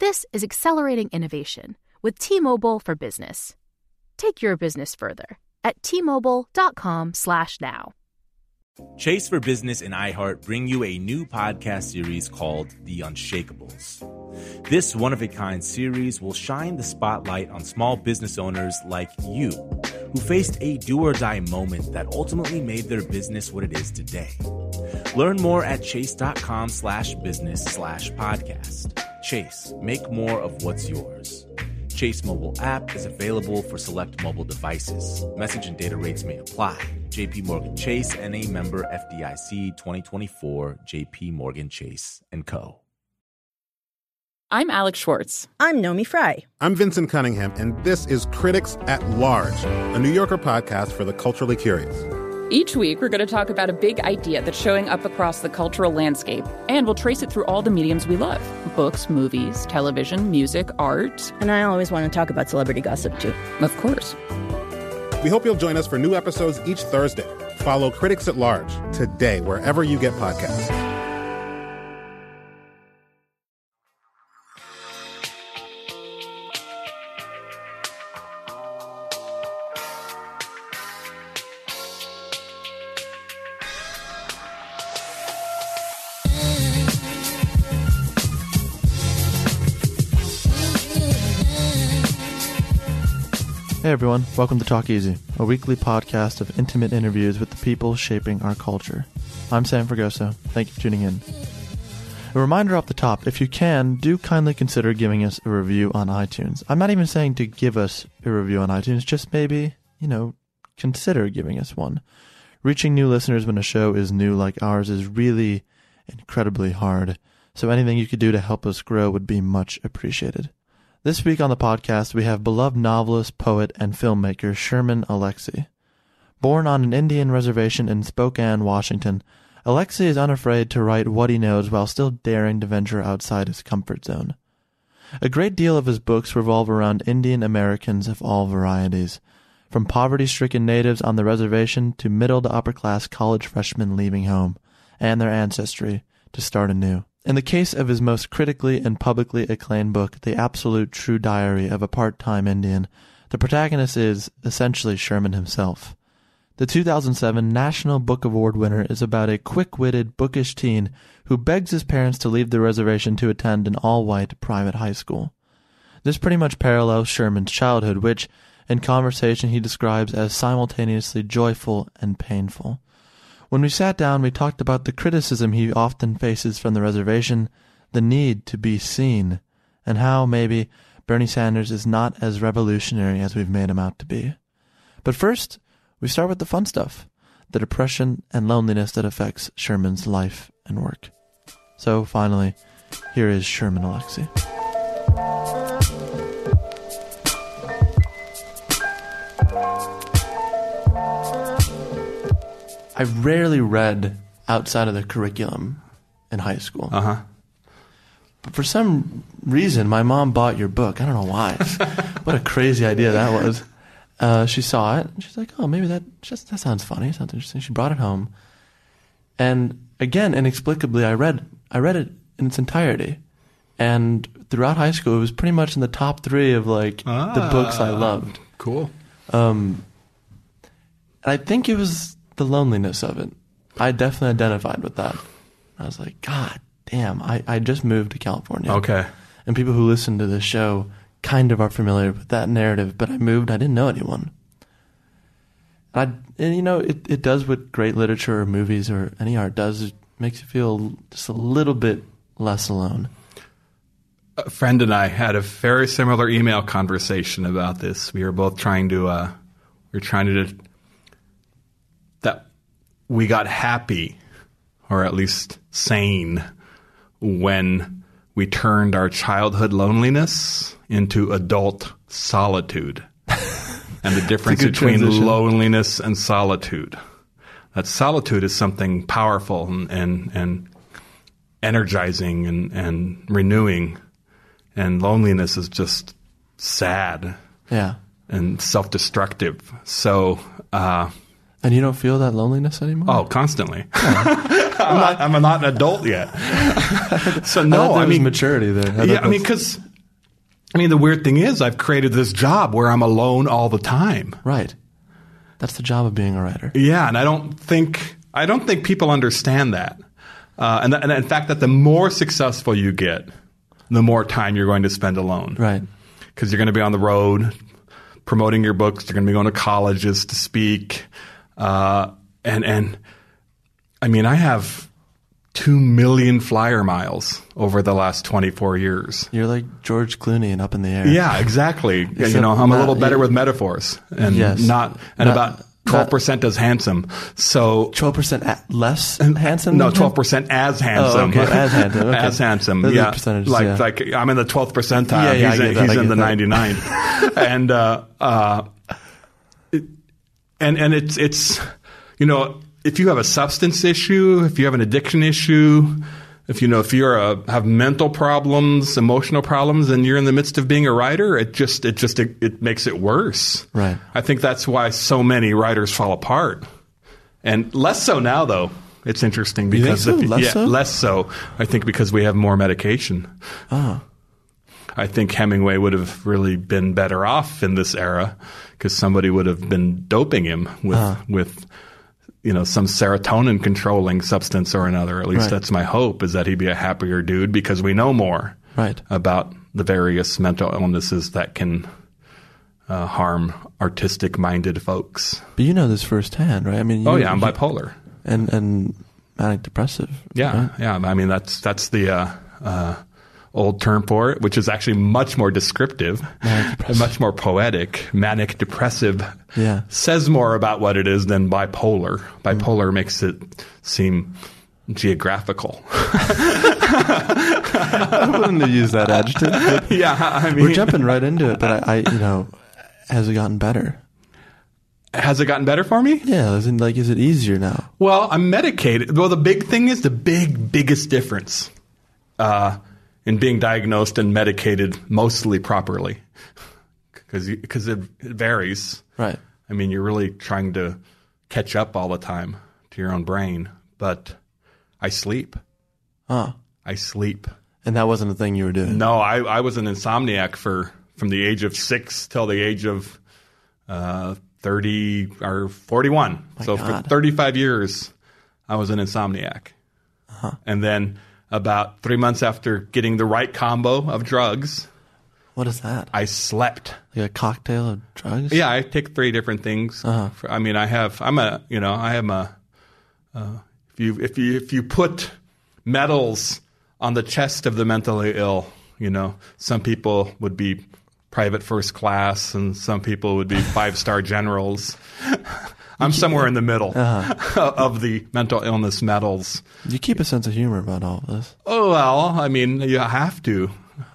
This is accelerating innovation with T-Mobile for Business. Take your business further at t-mobile.com/now. Chase for Business and iHeart bring you a new podcast series called The Unshakables. This one of a kind series will shine the spotlight on small business owners like you who faced a do or die moment that ultimately made their business what it is today. Learn more at chase.com slash business slash podcast. Chase, make more of what's yours. Chase mobile app is available for select mobile devices. Message and data rates may apply. JP Morgan Chase and a member FDIC 2024 JP Morgan Chase and Co. I'm Alex Schwartz. I'm Naomi Fry. I'm Vincent Cunningham, and this is Critics at Large, a New Yorker podcast for the culturally curious. Each week, we're going to talk about a big idea that's showing up across the cultural landscape, and we'll trace it through all the mediums we love books, movies, television, music, art. And I always want to talk about celebrity gossip, too. Of course. We hope you'll join us for new episodes each Thursday. Follow Critics at Large today, wherever you get podcasts. Hey everyone, welcome to Talk Easy, a weekly podcast of intimate interviews with the people shaping our culture. I'm Sam Fragoso. Thank you for tuning in. A reminder off the top if you can, do kindly consider giving us a review on iTunes. I'm not even saying to give us a review on iTunes, just maybe, you know, consider giving us one. Reaching new listeners when a show is new like ours is really incredibly hard, so anything you could do to help us grow would be much appreciated. This week on the podcast, we have beloved novelist, poet, and filmmaker Sherman Alexie. Born on an Indian reservation in Spokane, Washington, Alexie is unafraid to write what he knows while still daring to venture outside his comfort zone. A great deal of his books revolve around Indian Americans of all varieties, from poverty stricken natives on the reservation to middle to upper class college freshmen leaving home and their ancestry to start anew. In the case of his most critically and publicly acclaimed book, The Absolute True Diary of a Part-Time Indian, the protagonist is essentially Sherman himself. The 2007 National Book Award winner is about a quick-witted, bookish teen who begs his parents to leave the reservation to attend an all-white private high school. This pretty much parallels Sherman's childhood, which, in conversation, he describes as simultaneously joyful and painful. When we sat down, we talked about the criticism he often faces from the reservation, the need to be seen, and how, maybe, Bernie Sanders is not as revolutionary as we've made him out to be. But first, we start with the fun stuff the depression and loneliness that affects Sherman's life and work. So, finally, here is Sherman Alexie. I rarely read outside of the curriculum in high school. Uh huh. But for some reason, my mom bought your book. I don't know why. what a crazy idea that was. Uh, she saw it. And she's like, "Oh, maybe that just that sounds funny. Sounds interesting." She brought it home, and again, inexplicably, I read I read it in its entirety. And throughout high school, it was pretty much in the top three of like the books I loved. Cool. Um, I think it was the loneliness of it. I definitely identified with that. I was like, God damn, I, I just moved to California. Okay. And people who listen to this show kind of are familiar with that narrative, but I moved, I didn't know anyone. I, and you know, it, it does what great literature or movies or any art does. It makes you feel just a little bit less alone. A friend and I had a very similar email conversation about this. We were both trying to, uh, we were trying to, we got happy, or at least sane, when we turned our childhood loneliness into adult solitude. and the difference between transition. loneliness and solitude. That solitude is something powerful and, and, and energizing and, and renewing, and loneliness is just sad Yeah. and self destructive. So, uh, And you don't feel that loneliness anymore? oh, constantly. I'm, not, I'm not an adult yet. so, no, thought there I was mean, maturity there. thought yeah, I mean, because, I mean, the weird thing is, I've created this job where I'm alone all the time. right. That's the job of being a writer. Yeah, and I don't think I don't think people understand that. Uh, and, th- and in fact, that the more successful you get, the more time you're going to spend alone. Right. Because you're going to be on the road promoting your books. You're going to be going to colleges to speak. Uh, and and I mean, I have two million flyer miles over the last 24 years. You're like George Clooney and up in the air. Yeah, exactly. Yeah, you know, I'm a little better yeah. with metaphors and Yes. not and Not- about twelve percent as handsome. So 12% less handsome? no, twelve percent as handsome. okay, as handsome, okay. as handsome. Those yeah, like yeah. like I'm in the twelfth percentile. Yeah, yeah, he's in, he's in the that. 99, and uh, uh, and and it's it's you know if you have a substance issue, if you have an addiction issue. If you know if you're a, have mental problems, emotional problems, and you're in the midst of being a writer, it just it just it, it makes it worse. Right. I think that's why so many writers fall apart, and less so now. Though it's interesting because so? if Less yeah, so? less so. I think because we have more medication. Oh. I think Hemingway would have really been better off in this era because somebody would have been doping him with Uh-huh. with you know some serotonin controlling substance or another. At least Right. that's my hope is that he'd be a happier dude because we know more Right. about the various mental illnesses that can uh, harm artistic minded folks. But you know this firsthand, right? I mean, Oh you- yeah, I'm bipolar. And, and manic depressive. Yeah, right? yeah. I mean, that's that's the uh, uh, old term for it, which is actually much more descriptive, and much more poetic. Manic depressive Yeah. says more about what it is than bipolar. Mm. Bipolar makes it seem geographical. I wouldn't have used that adjective. yeah, I mean, We're jumping right into it, but I, I, you know, has it gotten better? has it gotten better for me? Yeah, is it, like, is it easier now? Well, I'm medicated. Well, the big thing is the big, biggest difference uh, in being diagnosed and medicated mostly properly, because because it, it varies. Right. I mean, you're really trying to catch up all the time to your own brain, but I sleep. Huh. I sleep. And that wasn't a thing you were doing. No, I, I was an insomniac for from the age of six till the age of uh, thirty or forty one. My So for thirty five years, I was an insomniac. Uh-huh. And then about three months after getting the right combo of drugs, What is that? I slept. Like a cocktail of drugs? Yeah, I take three different things. Uh-huh. For- I mean, I have. I'm a. You know, I am a. Uh, if you if you if you put medals on the chest of the mentally ill, you know, some people would be private first class, and some people would be five star generals. I'm somewhere in the middle Uh-huh. of the mental illness medals. You keep a sense of humor about all of this. Oh well, I mean, you have to.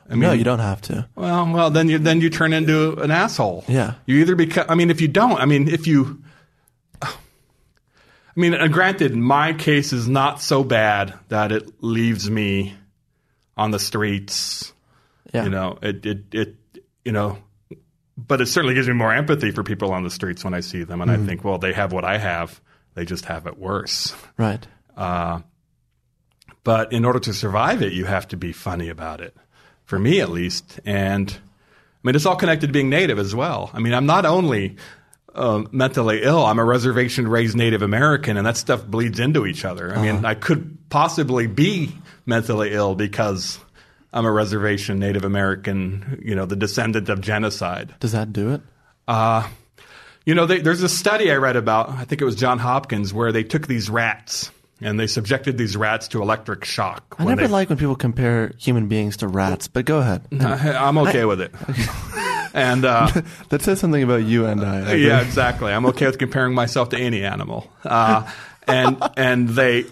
I mean, no, you don't have to. well, well, then you then you turn into an asshole. Yeah. You either become. I mean, if you don't, I mean, if you. I mean, granted, my case is not so bad that it leaves me on the streets. Yeah. You know, it it it you know, but it certainly gives me more empathy for people on the streets when I see them, and I think, well, they have what I have. They just have it worse. Right. Uh, but in order to survive it, you have to be funny about it. For me, at least. And I mean, it's all connected to being native as well. I mean, I'm not only uh, mentally ill, I'm a reservation raised Native American, and that stuff bleeds into each other. I mean, I could possibly be mentally ill because I'm a reservation Native American, you know, the descendant of genocide. Does that do it? Uh, you know, they, there's a study I read about, I think it was John Hopkins, where they took these rats and they subjected these rats to electric shock. I never they- like when people compare human beings to rats, but go ahead. I'm okay with it. and uh, That says something about you and I. I yeah, exactly. I'm okay with comparing myself to any animal. Uh, and and they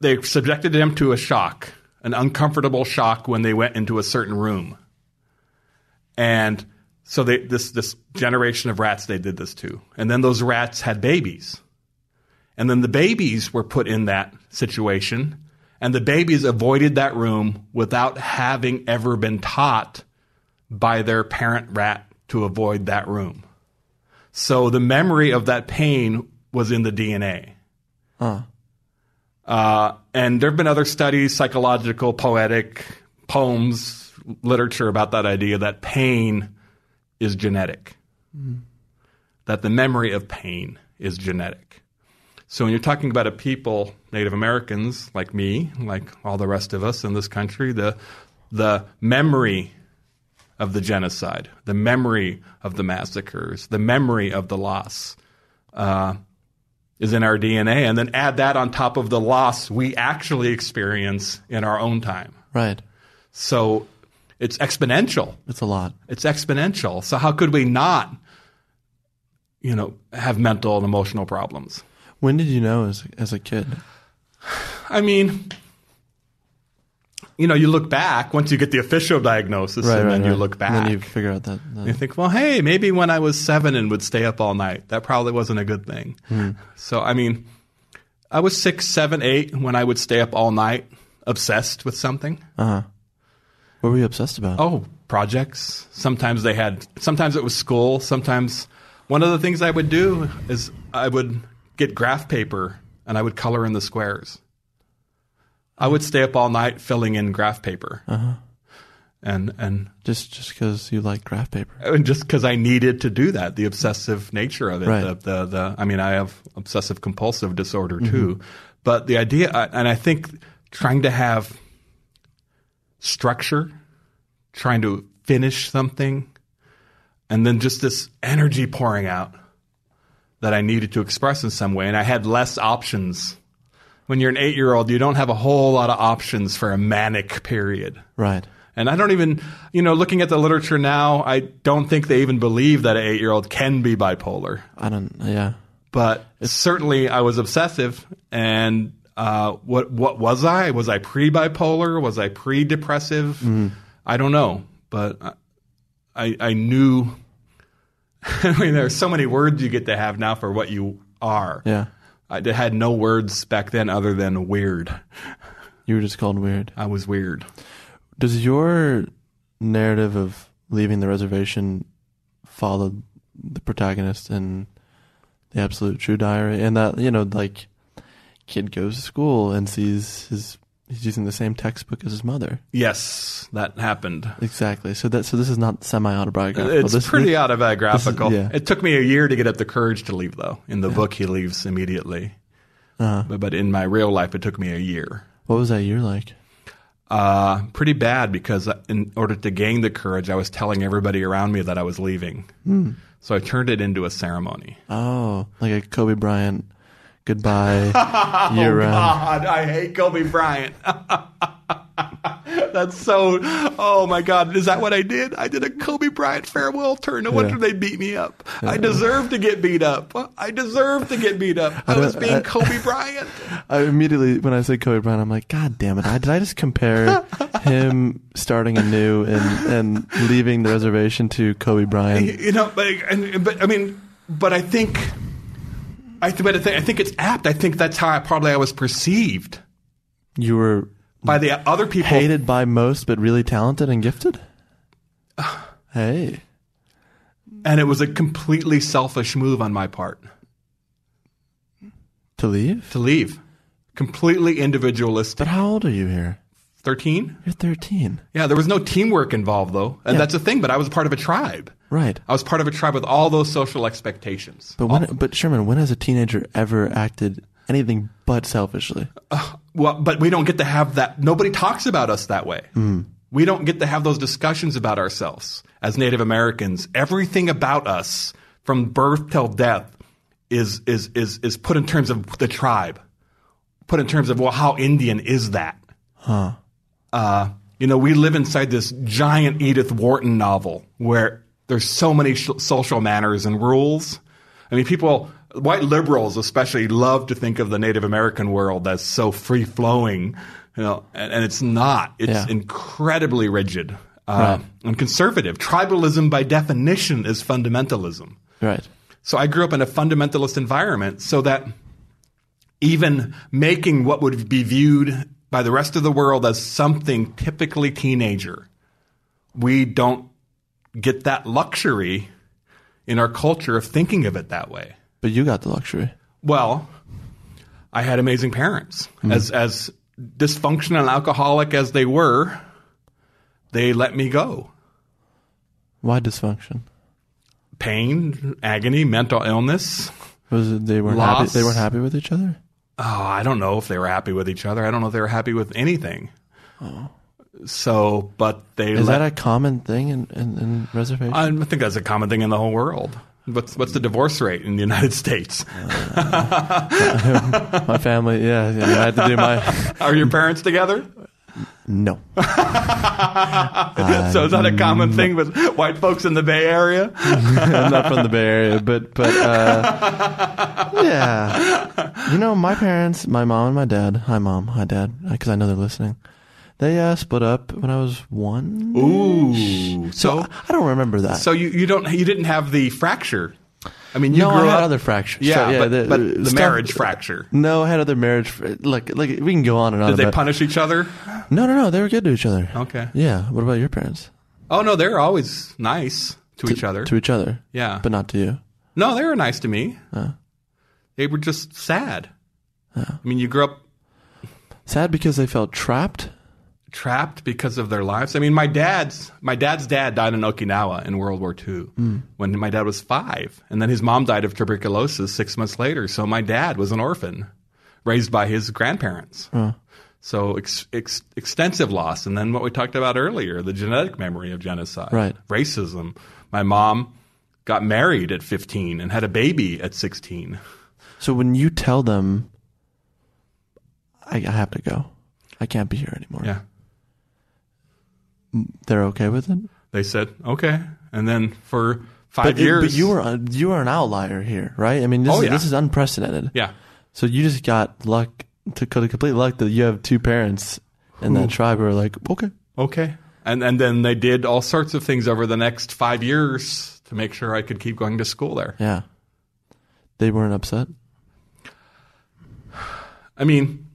they subjected them to a shock, an uncomfortable shock when they went into a certain room. And so they, this, this generation of rats they did this to. And then those rats had babies. And then the babies were put in that situation. And the babies avoided that room without having ever been taught by their parent rat to avoid that room. So the memory of that pain was in the DNA. Uh, and there have been other studies, psychological, poetic, poems, literature about that idea that pain is genetic, that the memory of pain is genetic. So when you're talking about a people, Native Americans like me, like all the rest of us in this country, the the memory of the genocide, the memory of the massacres, the memory of the loss, uh, is in our DNA, and then add that on top of the loss we actually experience in our own time. Right. So it's exponential. It's a lot. It's exponential. So how could we not, you know, have mental and emotional problems? When did you know as as a kid? I mean, you know, you look back once you get the official diagnosis, and then you look back. And then you figure out that. that- You think, well, hey, maybe when I was seven and would stay up all night, that probably wasn't a good thing. Hmm. So, I mean, I was six, seven, eight when I would stay up all night, obsessed with something. Uh-huh. what were you obsessed about? Oh, projects. Sometimes they had, sometimes it was school. Sometimes one of the things I would do is I would get graph paper and I would color in the squares. I would stay up all night filling in graph paper. Uh-huh. And, and Just just because you like graph paper. Uh, and just because I needed to do that, the obsessive nature of it. Right. The, the, the, I mean, I have obsessive compulsive disorder mm-hmm. too, but the idea, uh, and I think trying to have structure, trying to finish something, and then just this energy pouring out that I needed to express in some way, and I had less options. When you're an eight year old, you don't have a whole lot of options for a manic period. Right. And I don't even, you know, looking at the literature now, I don't think they even believe that an eight year old can be bipolar. I don't. Yeah. But certainly I was obsessive. And uh, what, what was I? Was I pre bipolar? Was I pre depressive? I don't know. But I, I knew. I mean, there are so many words you get to have now for what you are. Yeah. I had no words back then other than weird. You were just called weird. I was weird. Does your narrative of leaving the reservation follow the protagonist in the Absolute True Diary? And that you know, like, kid goes to school and sees his he's using the same textbook as his mother. Yes, that happened. Exactly. So that so this is not semi autobiographical. It's this, pretty this- autobiographical. this is- yeah. It took me a year to get up the courage to leave, though. In the book, he leaves immediately. Uh-huh. But, but in my real life, it took me a year. What was that year like? Uh, pretty bad because in order to gain the courage, I was telling everybody around me that I was leaving. Hmm. So I turned it into a ceremony. Oh, like a Kobe Bryant goodbye oh, year round. Uh, God, I hate Kobe Bryant. That's so. Oh my God, is that what I did? I did a Kobe Bryant farewell tour. No wonder they beat me up. Uh, I deserve to get beat up. I deserve to get beat up. I, don't- was being I- Kobe Bryant. I immediately when I say Kobe Bryant, I'm like, God damn it! I, did I just compare him starting anew and and leaving the reservation to Kobe Bryant? You know, but, and, but I mean, but I think, I, th- but I, think, I think it's apt. I think that's how I, probably I was perceived You were by the other people. hated by most, but really talented and gifted. Hey, And it was a completely selfish move on my part to leave? to leave. Completely individualistic. But how old are you here? 13? You're 13, Yeah, there was no teamwork involved though. And Yeah. that's a thing, but I was part of a tribe. Right? I was part of a tribe with all those social expectations. But when? But Sherman, when has a teenager ever acted anything but selfishly? Well, but we don't get to have that. Nobody talks about us that way. We don't get to have those discussions about ourselves as Native Americans. Everything about us from birth till death is, is, is, is put in terms of the tribe, put in terms of, well, how Indian is that? Uh, you know, we live inside this giant Edith Wharton novel where there's so many sh- social manners and rules. I mean, people, white liberals especially, love to think of the Native American world as so free flowing You know, and, and it's not. It's Yeah. incredibly rigid uh, Right. and conservative. Tribalism, by definition, is fundamentalism. Right. So I grew up in a fundamentalist environment so that even making what would be viewed by the rest of the world as something typically teenager, we don't get that luxury in our culture of thinking of it that way. But you got the luxury. Well, I had amazing parents. Hmm. As as dysfunctional and alcoholic as they were, they let me go. Why dysfunction? Pain, agony, mental illness. Was it they weren't happy? They weren't happy with each other. Oh, I don't know if they were happy with each other. I don't know if they were happy with anything. Oh. So, but they Is let, that a common thing in, in, in reservations? I think that's a common thing in the whole world. What's what's the divorce rate in the United States? Uh, my family, yeah, yeah, I had to do my Are your parents together? no. so is that a common uh, thing with white folks in the Bay Area? I'm not from the Bay Area, but but uh, yeah, you know, my parents, my mom and my dad. Hi, mom. Hi, dad. Uh, because I know they're listening. They uh, split up when I was one. Ooh. So So I don't remember that. so you, you don't you didn't have the fracture. I mean, you no, grew I had up other fractures. Yeah, So, but, the- but the stuff- marriage fracture. No, I had other marriage. Like like we can go on and on. Did they about- punish each other? No, no, no. They were good to each other. Okay. Yeah. What about your parents? Oh no, they're always nice to, each other. To each other. yeah, But not to you. no, they were nice to me. They were just sad. I mean, you grew up Sad because they felt trapped. Trapped because of their lives. I mean, my dad's my dad's dad died in Okinawa in World War II hmm. when my dad was five, and then his mom died of tuberculosis six months later. So my dad was an orphan, raised by his grandparents. So ex, ex, extensive loss, and then what we talked about earlier, the genetic memory of genocide, Right. Racism. My mom got married at 15 and had a baby at 16. So when you tell them, I, I have to go, I can't be here anymore. Yeah. They're okay with it. They said, okay. And then for five But, it- years. but you were you were an outlier here, right? I mean, this Oh, is yeah. this is unprecedented. Yeah. So you just got luck to to complete luck that you have two parents in that tribe who are like, okay, Okay. And and then they did all sorts of things over the next five years to make sure I could keep going to school there. yeah. They weren't upset. I mean,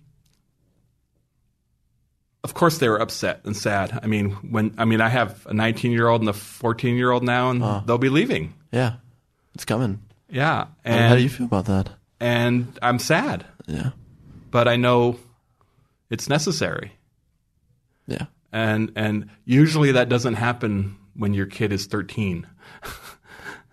of course they were upset and sad. I mean, when I mean I have a 19 year old and a 14 year old now, and ah. they'll be leaving. Yeah, it's coming. Yeah. And How do you feel about that? and I'm sad, Yeah, but I know it's necessary. yeah. And and usually that doesn't happen when your kid is 13.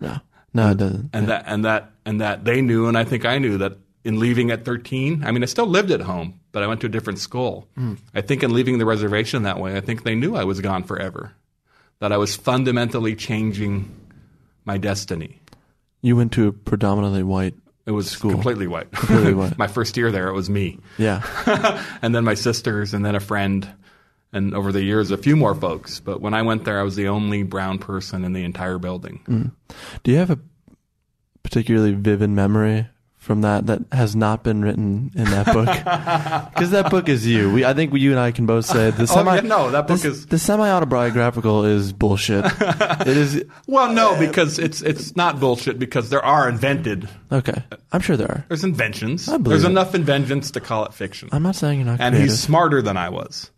No, no, it doesn't. and that and that and that they knew and I think I knew that in leaving at 13 I mean I still lived at home but I went to a different school. Hmm. I think in leaving the reservation that way I think they knew I was gone forever that I was fundamentally changing my destiny. You went to a predominantly white. it was School. completely white. Completely white. my first year there it was me. Yeah, and then my sisters and then a friend and over the years a few more folks. But when I went there I was the only brown person in the entire building. Hmm. Do you have a particularly vivid memory from that that has not been written in that book? Because that book is you. We, I think you and I can both say the oh, semi. Oh, yeah, no, that book the, is- the semi autobiographical is bullshit. it is Well, no, uh, because it's it's not bullshit because there are invented. okay. I'm sure there are. There's inventions. I believe There's it. enough inventions to call it fiction. I'm not saying you're not. and creative. he's smarter than I was.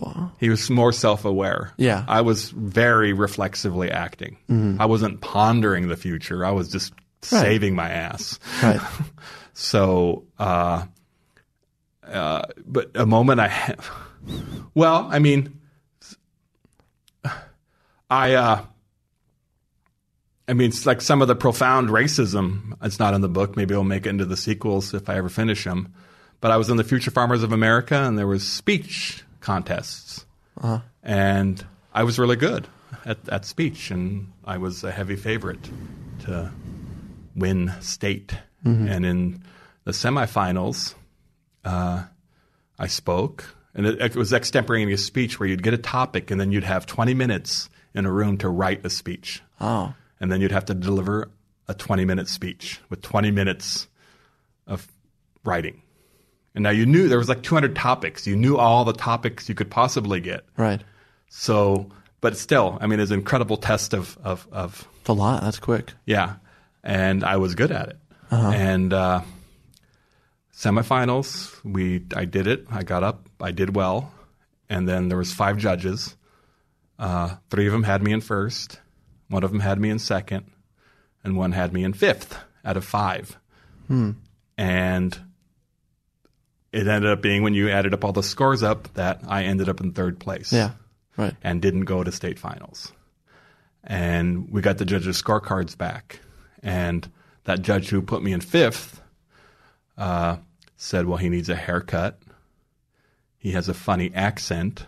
Well, He was more self-aware. Yeah. I was very reflexively acting. Mm-hmm. I wasn't pondering the future. I was just Right. saving my ass. right. So, uh, uh, but a moment I have. Well, I mean, I, uh, I mean, it's like some of the profound racism. It's not in the book. Maybe I'll make it into the sequels if I ever finish them. But I was in the Future Farmers of America, and there was speech contests, and I was really good at, at speech, and I was a heavy favorite to win state. And in the semifinals, uh, I spoke, and it, it was extemporaneous speech where you'd get a topic, and then you'd have 20 minutes in a room to write a speech, Oh, and then you'd have to deliver a 20 minute speech with 20 minutes of writing. And now you knew there was like 200 topics. You knew all the topics you could possibly get. Right. So, but still, I mean, it's an incredible test of, of, of It's a lot. That's quick. yeah. And I was good at it. And uh, semifinals, we I did it. I got up. I did well. And then there was five judges. Uh, three of them had me in first. One of them had me in second, and one had me in fifth out of five. And it ended up being when you added up all the scores up that I ended up in third place Yeah. Right. and didn't go to state finals. And we got the judges' scorecards back. And that judge who put me in fifth uh, said, well, he needs a haircut. He has a funny accent.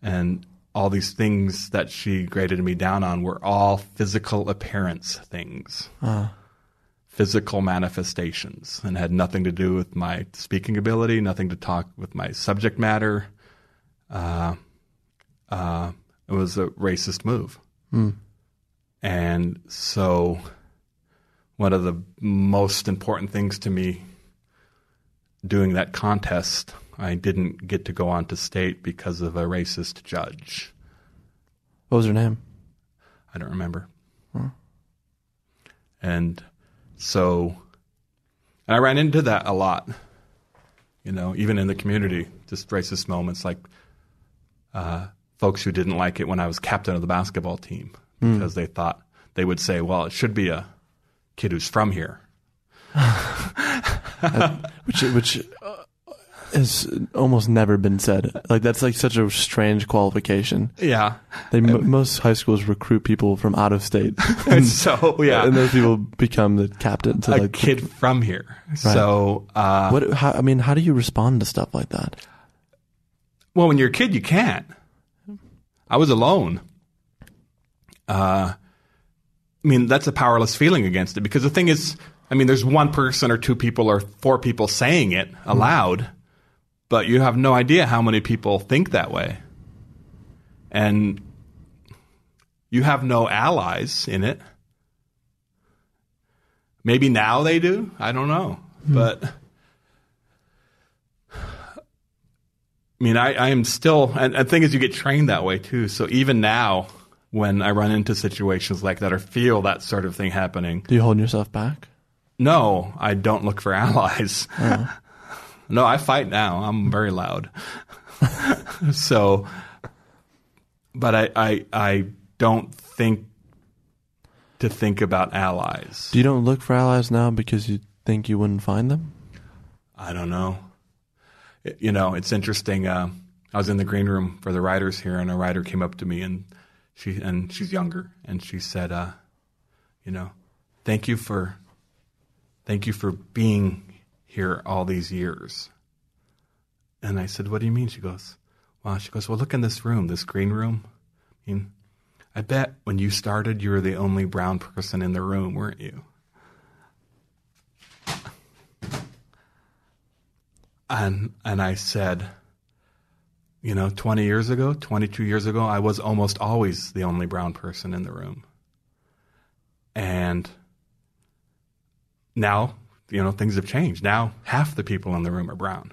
And all these things that she graded me down on were all physical appearance things, physical manifestations, and had nothing to do with my speaking ability, nothing to talk with my subject matter uh, it was a racist move. And so, one of the most important things to me doing that contest, I didn't get to go on to state because of a racist judge. What was her name? I don't remember. And so, and I ran into that a lot, you know, even in the community, just racist moments like uh, folks who didn't like it when I was captain of the basketball team because they thought they would say, well, it should be a kid who's from here. Which which has almost never been said. Like that's like such a strange qualification. Yeah. They m- most high schools recruit people from out of state, And so, yeah. and those people become the captain. To a like kid from here. So, uh, What? How, I mean, how do you respond to stuff like that? Well, when you're a kid, you can't. I was alone. Uh, I mean, that's a powerless feeling against it because the thing is, I mean, there's one person or two people or four people saying it aloud, but you have no idea how many people think that way. And you have no allies in it. Maybe now they do. I don't know. Hmm. But. I mean, I, I am still, and the thing is, you get trained that way too. So even now, when I run into situations like that or feel that sort of thing happening, Do you hold yourself back? no, I don't look for allies. no, I fight now. I'm very loud. so, but I, I, I don't think to think about allies. Do you don't look for allies now because you think you wouldn't find them? I don't know. It- you know, it's interesting. Uh, I was in the green room for the writers here, and a writer came up to me, and she and she's younger, and she said, uh, "You know, thank you for, thank you for being here all these years." And I said, "What do you mean?" She goes, "Well," she goes, "Well, look in this room, this green room. I mean, I bet when you started, you were the only brown person in the room, weren't you?" And and I said, you know, 20 years ago, 22 years ago, I was almost always the only brown person in the room. And now, you know, things have changed. Now, half the people in the room are brown.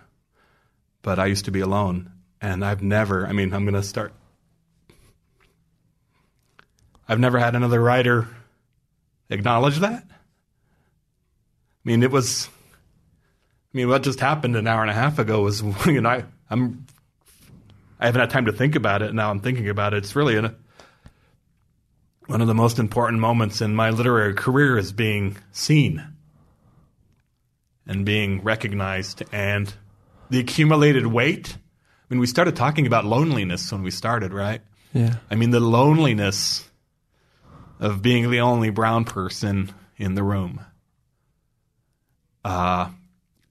But I used to be alone, and I've never, I mean, I'm going to start. I've never had another writer acknowledge that. I mean, it was I mean, what just happened an hour and a half ago was, you know, I, I'm, I haven't had time to think about it. Now I'm thinking about it. It's really an, one of the most important moments in my literary career is being seen and being recognized and the accumulated weight. I mean, we started talking about loneliness when we started, right? Yeah. I mean, the loneliness of being the only brown person in the room. Uh,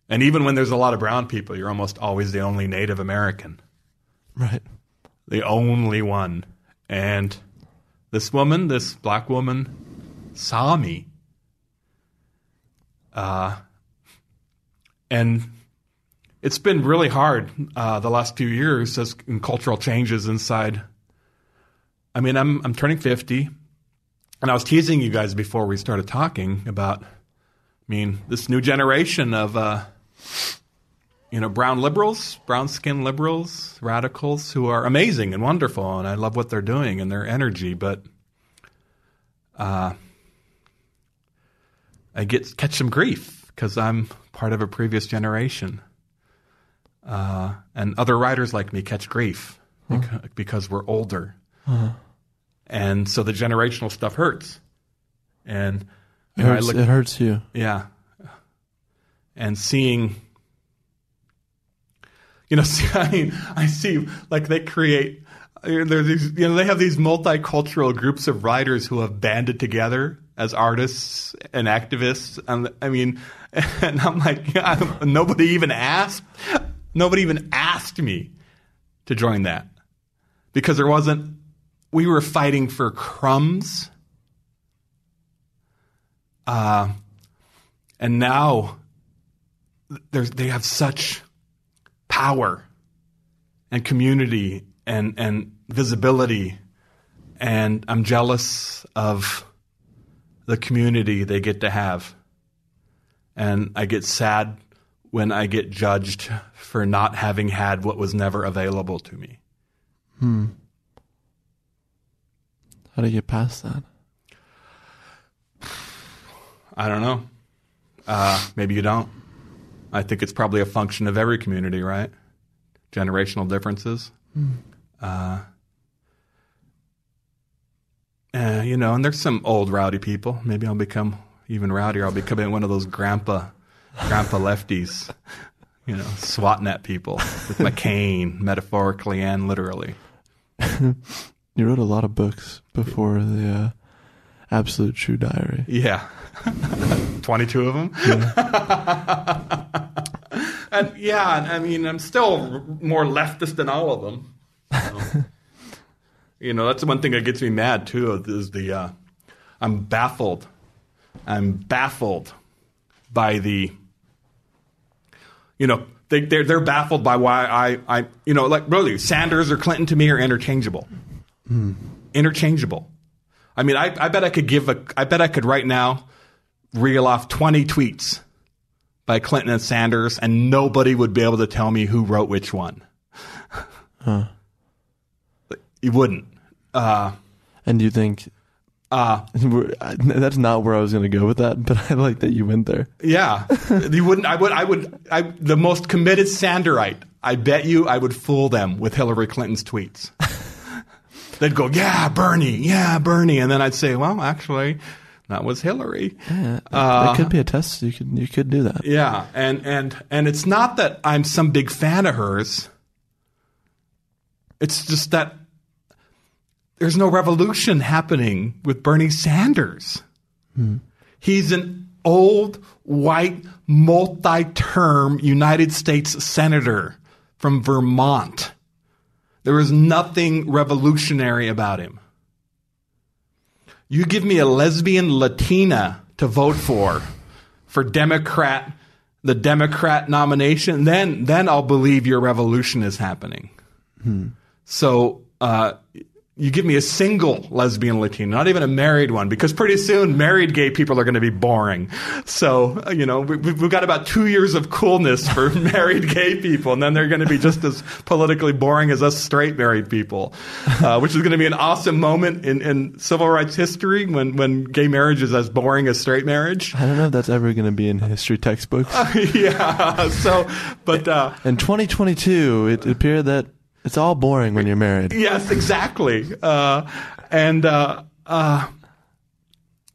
and even when there's a lot of brown people, you're almost always the only Native American, Right. the only one. And this woman, this black woman, saw me. Uh, and it's been really hard uh, the last few years as in cultural changes inside. I mean, I'm I'm turning 50, and I was teasing you guys before we started talking about. I mean, this new generation of uh, you know, brown liberals, brown skin liberals, radicals who are amazing and wonderful, and I love what they're doing and their energy, but uh, I get catch some grief because I'm part of a previous generation, uh, and other writers like me catch grief beca- because we're older, and so the generational stuff hurts, and It know, hurts, look- it hurts you. yeah. And seeing, you know, see, I mean, I see like they create, there's these, you know, they have these multicultural groups of writers who have banded together as artists and activists. And I mean, and I'm like, yeah, nobody even asked, nobody even asked me to join that because there wasn't, we were fighting for crumbs. Uh, and now there's, they have such power and community and, and visibility. And I'm jealous of the community they get to have. And I get sad when I get judged for not having had what was never available to me. How do you get past that? I don't know. Uh, maybe you don't. I think it's probably a function of every community, right? Generational differences. Uh, uh, you know, and there's some old rowdy people. Maybe I'll become even rowdier. I'll become one of those grandpa, grandpa lefties. You know, swatting at people with my cane, metaphorically and literally. You wrote a lot of books before the uh, Absolute True Diary. Yeah. 22 of them. and yeah, I mean, I'm still more leftist than all of them. So, you know, that's the one thing that gets me mad too is the uh, I'm baffled. I'm baffled by the you know, they, they're they're baffled by why I, I you know, like really, Sanders or Clinton to me are interchangeable. Interchangeable. I mean, I, I bet I could give a, I bet I could right now reel off 20 tweets by Clinton and Sanders, and nobody would be able to tell me who wrote which one. You wouldn't. Uh, And do you think uh, that's not where I was going to go with that, but I like that you went there. yeah, you wouldn't. I would. I would. I, the most committed Sanderite. I bet you I would fool them with Hillary Clinton's tweets. They'd go, "Yeah, Bernie. Yeah, Bernie," and then I'd say, "Well, actually, that was Hillary." Yeah, that could be a test. You could you could do that. Yeah, and and and it's not that I'm some big fan of hers. It's just that there's no revolution happening with Bernie Sanders. Hmm. He's an old white multi-term United States senator from Vermont. There is nothing revolutionary about him. You give me a lesbian Latina to vote for for Democrat the Democrat nomination, then then I'll believe your revolution is happening. So uh, you give me a single lesbian Latina, not even a married one, because pretty soon married gay people are going to be boring. So uh, you know we, we've we've got about two years of coolness for married gay people, and then they're going to be just as politically boring as us straight married people, uh, which is going to be an awesome moment in, in civil rights history when when gay marriage is as boring as straight marriage. I don't know if that's ever going to be in history textbooks. yeah. So, but uh, In 2022, it appeared that it's all boring when you're married. yes, exactly. Uh, and uh, uh,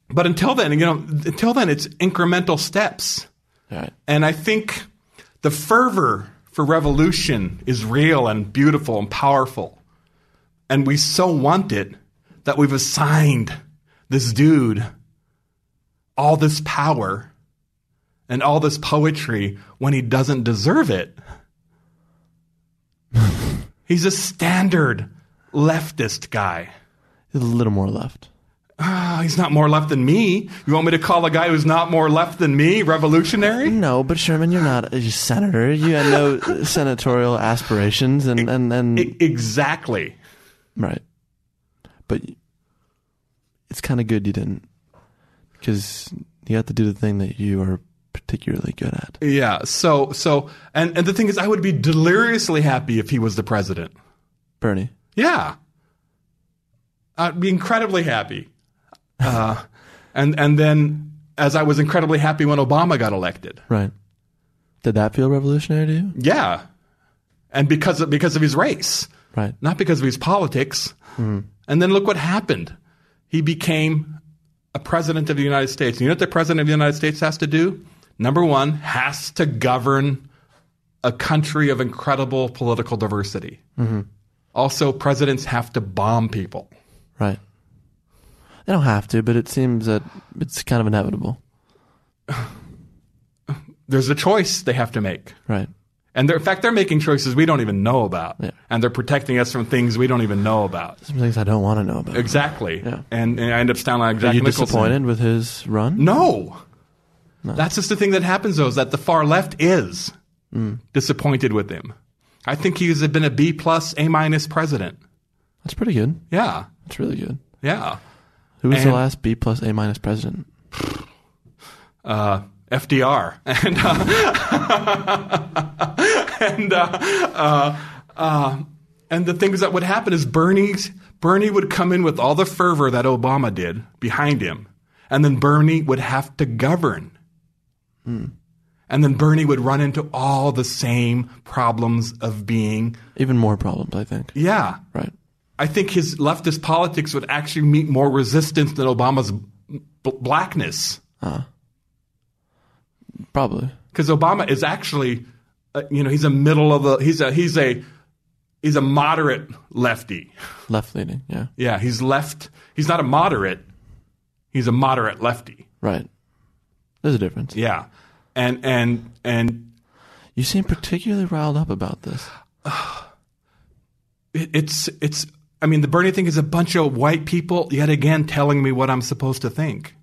but until then, you know, until then, it's incremental steps. Right. And I think the fervor for revolution is real and beautiful and powerful. And we so want it that we've assigned this dude all this power and all this poetry when he doesn't deserve it. He's a standard leftist guy. There's a little more left. Ah, he's not more left than me. You want me to call a guy who's not more left than me revolutionary? No, but Sherman, you're not a senator. You had no senatorial aspirations, and and and exactly. right. But it's kind of good you didn't, because you have to do the thing that you are particularly good at. Yeah. So so and and the thing is, I would be deliriously happy if he was the president. Bernie. Yeah. I'd be incredibly happy. Uh, and and then as I was incredibly happy when Obama got elected. Right. Did that feel revolutionary to you? Yeah. And because of, because of his race, Right. not because of his politics. And then look what happened. He became a president of the United States. You know what the president of the United States has to do? Number one, has to govern a country of incredible political diversity. Mm-hmm. Also, presidents have to bomb people. Right. They don't have to, but it seems that it's kind of inevitable. There's a choice they have to make. Right. And in fact, they're making choices we don't even know about. Yeah. And they're protecting us from things we don't even know about. Some things I don't want to know about. Exactly. Yeah. And, and I end up sounding like Are you Nicholson. disappointed with his run? No. That's just the thing that happens, though, is that the far left is Mm. disappointed with him. I think he's been a B plus, A minus president. That's pretty good. Yeah. That's really good. Yeah. Who was the last B plus A minus president? Uh, FDR. And, uh, and, uh, uh, uh, and the things that would happen is Bernie's, Bernie would come in with all the fervor that Obama did behind him. And then Bernie would have to govern. And then Bernie would run into all the same problems of being, Even more problems, I think. yeah. Right. I think his leftist politics would actually meet more resistance than Obama's b- blackness. Probably. because Obama is actually, uh, you know, he's a middle of the, he's a, he's a, he's a moderate lefty. Left leaning. Yeah. Yeah, he's left. He's not a moderate. He's a moderate lefty. Right. There's a difference. Yeah, and and and You seem particularly riled up about this. it, it's it's. I mean, the Bernie thing is a bunch of white people yet again telling me what I'm supposed to think.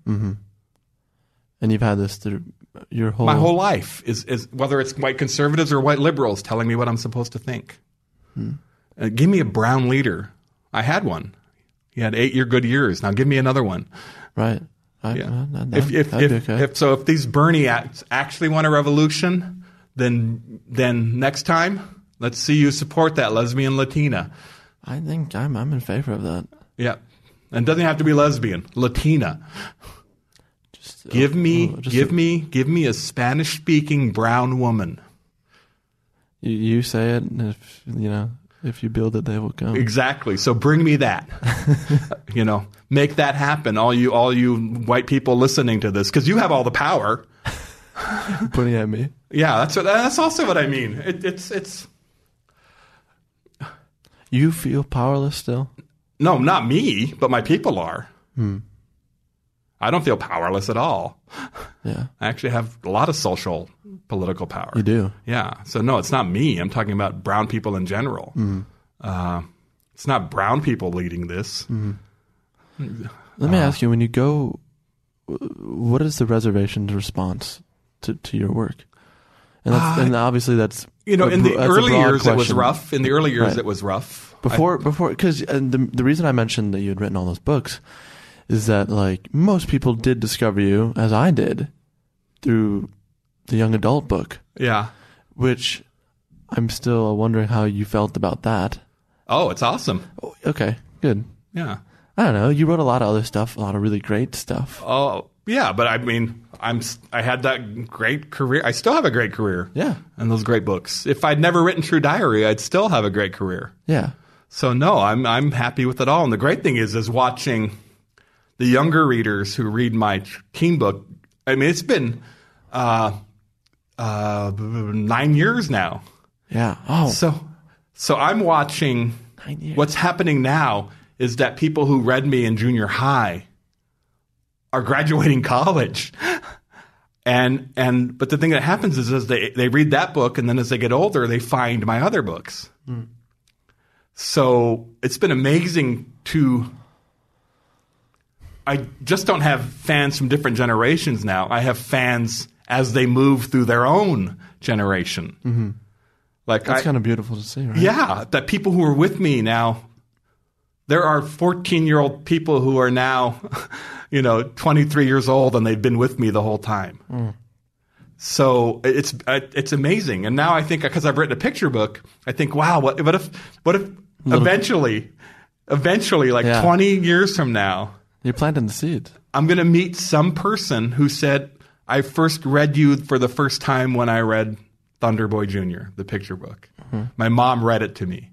And you've had this through your whole. My whole life is is whether it's white conservatives or white liberals telling me what I'm supposed to think. Uh, give me a brown leader. I had one. He had eight year good years. Now give me another one. Right. I, Yeah. uh, that, if if, if, okay. if so, if these Bernie acts actually want a revolution, then then next time, let's see you support that lesbian Latina. I think I'm I'm in favor of that. Yeah, and doesn't have to be lesbian, Latina. Just Give me, oh, give a- me, give me a Spanish speaking brown woman. You, you say it, and if you know if you build it, they will come. Exactly. So bring me that. you know, make that happen. All you, all you white people listening to this, because you have all the power. Pointing at me. Yeah, that's what, that's also what I mean. It, it's it's You feel powerless still. no, not me, but my people are. Hmm. I don't feel powerless at all. Yeah. I actually have a lot of social political power. You do. Yeah. So no, it's not me. I'm talking about brown people in general. Hmm. Uh, it's not brown people leading this. Hmm. Let me uh, ask you: When you go, what is the reservation's response to, to your work? And that's, uh, and obviously that's You know, a in the early broad years, it was rough. In the early years, Right. it was rough. Before, before, because the the reason I mentioned that you had written all those books is that like most people did discover you, as I did, through the young adult book, yeah. which I'm still wondering how you felt about that. Oh, it's awesome. Oh, Okay, good. Yeah. I don't know. You wrote a lot of other stuff, a lot of really great stuff. Oh, yeah. But I mean, I'm I had that great career. I still have a great career. Yeah, And those great books. If I'd never written True Diary, I'd still have a great career. yeah, So no, I'm I'm happy with it all. And the great thing is, is watching the younger readers who read my teen book. I mean, it's been uh, uh, nine years now. yeah. Oh, So so I'm watching. What's happening now is that people who read me in junior high are graduating college. And and but the thing that happens is, is they they read that book and then as they get older they find my other books. Hmm. So it's been amazing to I just don't have fans from different generations now. I have fans as they move through their own generation. Mm-hmm. Like that's kind of beautiful to see, right? yeah, that people who are with me now, there are 14 year old people who are now, you know, 23 years old and they've been with me the whole time. Mm. So it's it's amazing, and now I think because I've written a picture book, I think, wow, what, what if what if eventually, eventually, like Yeah. twenty years from now, You're planting the seed. I'm going to meet some person who said, I first read you for the first time when I read Thunderboy Jr., the picture book. Mm-hmm. My mom read it to me.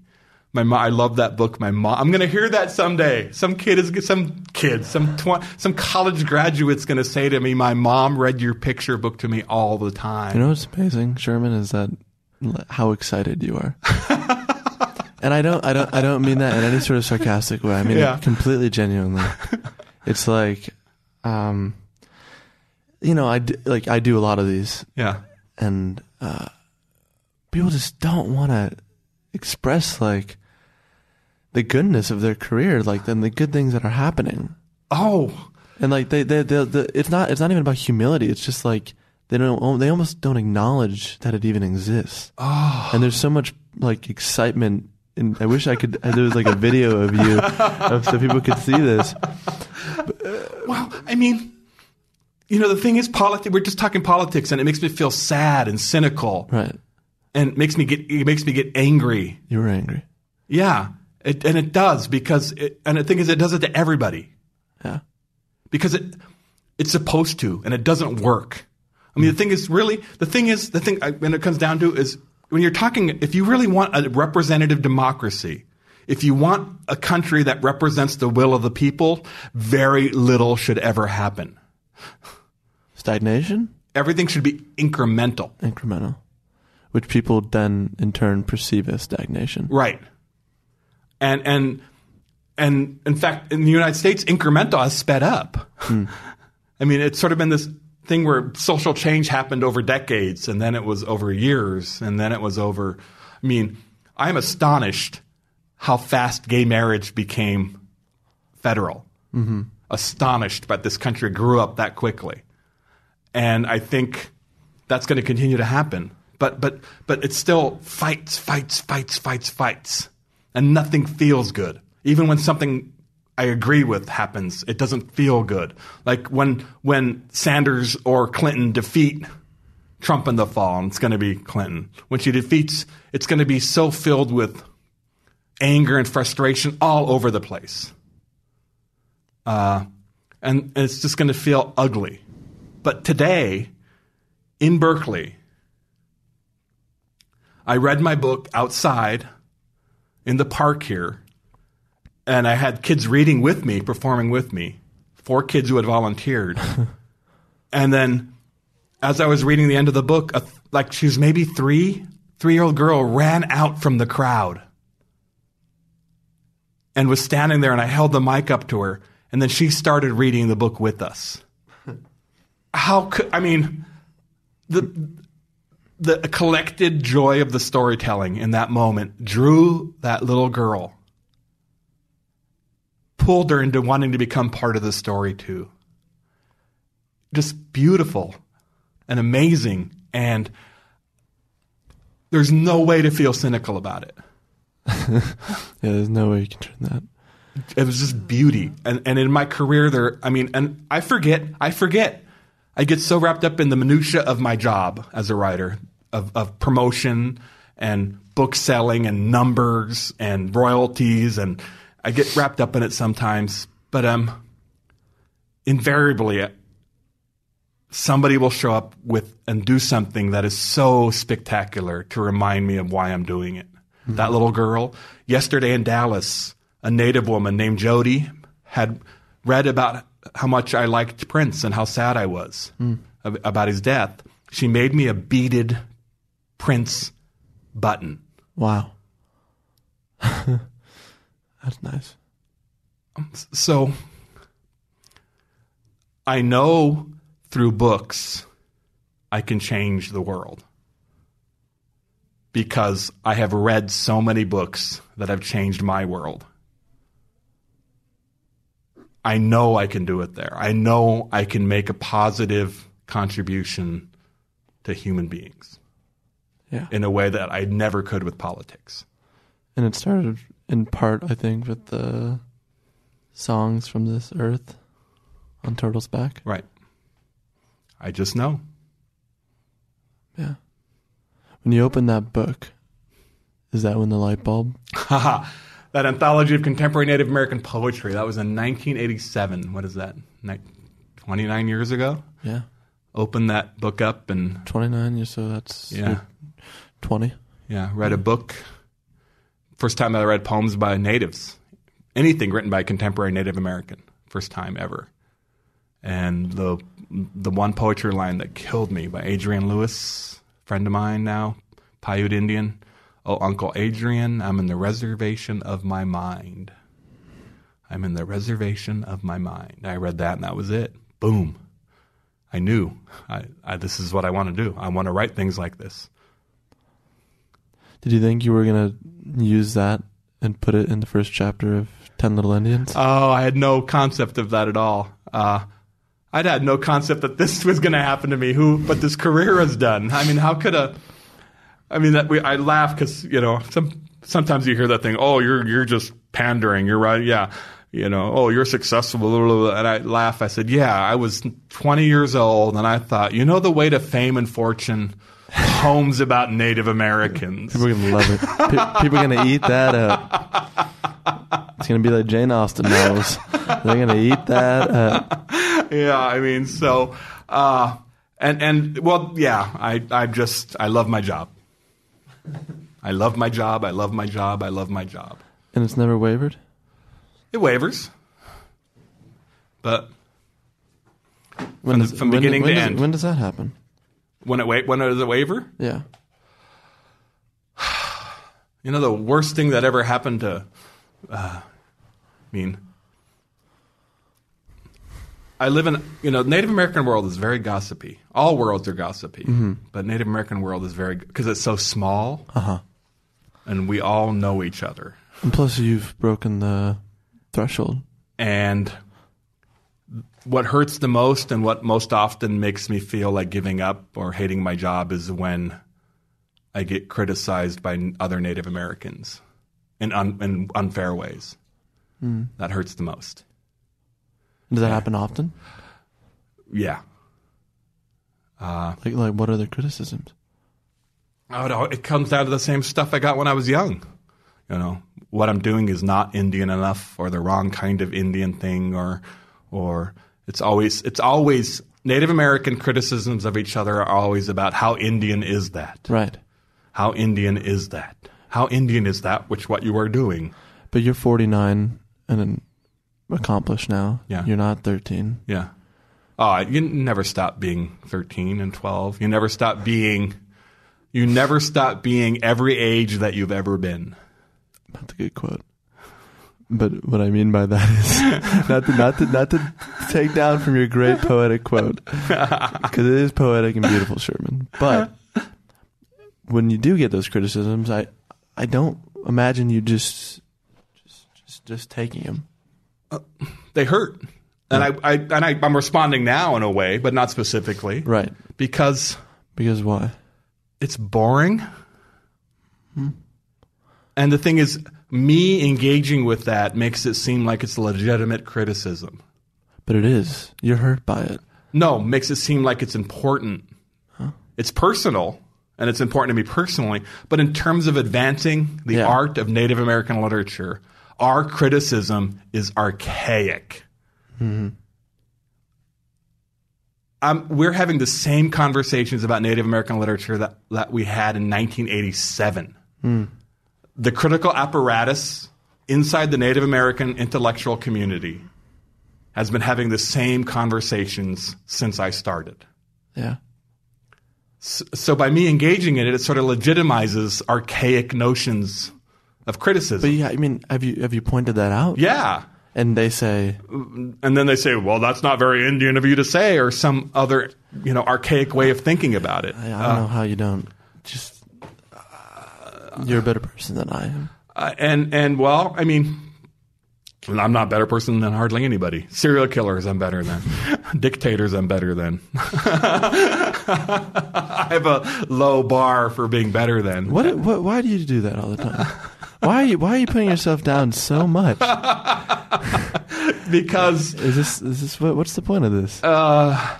My mom, I love that book. My mom, I'm going to hear that someday. Some kid is, some kid, some tw- some college graduate's going to say to me, my mom read your picture book to me all the time. You know what's amazing, Sherman, is that how excited you are. and I don't, I don't, I don't mean that in any sort of sarcastic way. I mean Yeah. completely genuinely. it's like, um, you know, I do, like I do a lot of these, yeah. and uh, people just don't want to express like the goodness of their career, like then the good things that are happening. Oh, and like they, they, they, they, it's not, it's not even about humility. It's just like they don't, they almost don't acknowledge that it even exists. oh. And there's so much like excitement. And I wish I could. There was like a video of you, of, so people could see this. Well, I mean, you know, the thing is, politics. We're just talking politics, and it makes me feel sad and cynical, Right? and it makes me get it makes me get angry. You were angry. Yeah, it, and it does because, it, and the thing is, it does it to everybody Yeah. because it it's supposed to, and it doesn't work. I mean, the thing is, really, the thing is, the thing I- when it comes down to is when you're talking, if you really want a representative democracy. If you want a country that represents the will of the people, very little should ever happen. Stagnation, everything should be incremental. incremental, which people then in turn perceive as stagnation. Right. And and and in fact, in the United States, incremental has sped up. I mean, it's sort of been this thing where social change happened over decades, and then it was over years, and then it was over. I mean, I'm astonished how fast gay marriage became federal. Mm-hmm. Astonished that this country grew up that quickly, and I think that's going to continue to happen. But but but it's still fights, fights, fights, fights, fights, and nothing feels good. Even when something I agree with happens, it doesn't feel good. Like when when Sanders or Clinton defeat Trump in the fall, and it's going to be Clinton. When she defeats, it's going to be so filled with anger and frustration all over the place. Uh, and, and it's just going to feel ugly. But today, in Berkeley, I read my book outside in the park here, and I had kids reading with me, performing with me, four kids who had volunteered. and then as I was reading the end of the book, a, like she was maybe three, three year old girl ran out from the crowd and was standing there, and I held the mic up to her, and then she started reading the book with us. How could I mean the the collected joy of the storytelling in that moment drew that little girl, pulled her into wanting to become part of the story too. Just beautiful and amazing, and there's no way to feel cynical about it. Yeah, there's no way you can turn that. it was just beauty and and in my career there i mean and i forget i forget i get so wrapped up in the minutia of my job as a writer of, of promotion and book selling and numbers and royalties and i get wrapped up in it sometimes but um invariably uh, somebody will show up with and do something that is so spectacular to remind me of why i'm doing it. Mm-hmm. That little girl yesterday in dallas a native woman named jody had read about how much i liked prince and how sad i was mm. ab- about his death. She made me a beaded prince button Wow. That's nice. Um, so I know through books I can change the world because I have read so many books that have changed my world. I know I can do it there. I know I can make a positive contribution to human beings Yeah. in a way that I never could with politics. And it started in part, I think, with the songs from this earth on Turtle's Back. Right. I just know. Yeah. When you open that book, is that when the light bulb? Haha. that anthology of contemporary Native American poetry. That was in 1987. What is that? Ni- 29 years ago. Yeah. Open that book up and 29 years, so that's yeah, 20. yeah. Read a book. First time I read poems by natives. Anything written by a contemporary Native American. First time ever. And the the one poetry line that killed me by Adrian Louis, friend of mine now, Paiute Indian. Oh, Uncle Adrian, I'm in the reservation of my mind. I'm in the reservation of my mind. I read that and that was it. Boom. I knew I, I, this is what I want to do. I want to write things like this. Did you think you were to use that and put it in the first chapter of 10 Little Indians? Oh, I had no concept of that at all. Uh, I'd had no concept that this was going to happen to me. Who, but this career has done. I mean, how could a? I mean, that we, I laugh because you know, some sometimes you hear that thing. Oh, you're you're just pandering. You're right. Yeah. You know, oh, you're successful. Blah, blah, blah. And I laugh. I said, yeah, I was 20 years old, and I thought, you know, the way to fame and fortune, poems about Native Americans. People are going to love it. Pe- people are going to eat that up. It's going to be like Jane Austen novels. They're going to eat that up. yeah, I mean, so, uh, and and well, yeah, I I just I love my job. I love my job. I love my job. I love my job. And it's never wavered? It wavers, but When the- does- from when- beginning when to does, end. When does that happen? When it wa- when it waver? Yeah. You know, the worst thing that ever happened to, uh, I mean, I live in, you know, Native American world is very gossipy. All worlds are gossipy, but Native American world is very, because it's so small Uh-huh. and we all know each other. And plus, you've broken the threshold. And what hurts the most and what most often makes me feel like giving up or hating my job is when I get criticized by other Native Americans in, un- in unfair ways. Hmm. That hurts the most. Does that happen often? Yeah. Uh, like, like what are the criticisms? Oh, no, it comes down to the same stuff I got when I was young. You know, what I'm doing is not Indian enough, or the wrong kind of Indian thing, or, or it's always it's always Native American criticisms of each other are always about how Indian is that, Right. how Indian is that, how Indian is that, which what you are doing. But you're 49 and then accomplished now. Yeah. You're not 13. Yeah. Oh, you never stop being 13 and 12. You never stop being, you never stop being every age that you've ever been. That's a good quote. But what I mean by that is not to not to not to take down from your great poetic quote because it is poetic and beautiful, Sherman. But when you do get those criticisms, I I don't imagine you just just just, just taking them. Uh, they hurt. And I, I and I, I'm responding now in a way, but not specifically, Right. because Because why? it's boring. Hmm. And the thing is, me engaging with that makes it seem like it's legitimate criticism. But it is. You're hurt by it. No, makes it seem like it's important. It's personal, and it's important to me personally. But in terms of advancing the Yeah. art of Native American literature, our criticism is archaic. Um, we're having the same conversations about Native American literature that, that we had in 1987. The critical apparatus inside the Native American intellectual community has been having the same conversations since I started. Yeah. So by me engaging in it, it sort of legitimizes archaic notions of criticism. But yeah, I mean, have you have you pointed that out? yeah. And they say, And then they say, well, that's not very Indian of you to say, or some other, you know, archaic way of thinking about it. I, I don't uh, know how you don't just. You're a better person than I am. Uh, and, and well, I mean, I'm not a better person than hardly anybody. Serial killers, I'm better than. Dictators, I'm better than. I have a low bar for being better than. What, what? Why do you do that all the time? Why are you Why are you putting yourself down so much? Because Is this Is this what, What's the point of this? Uh,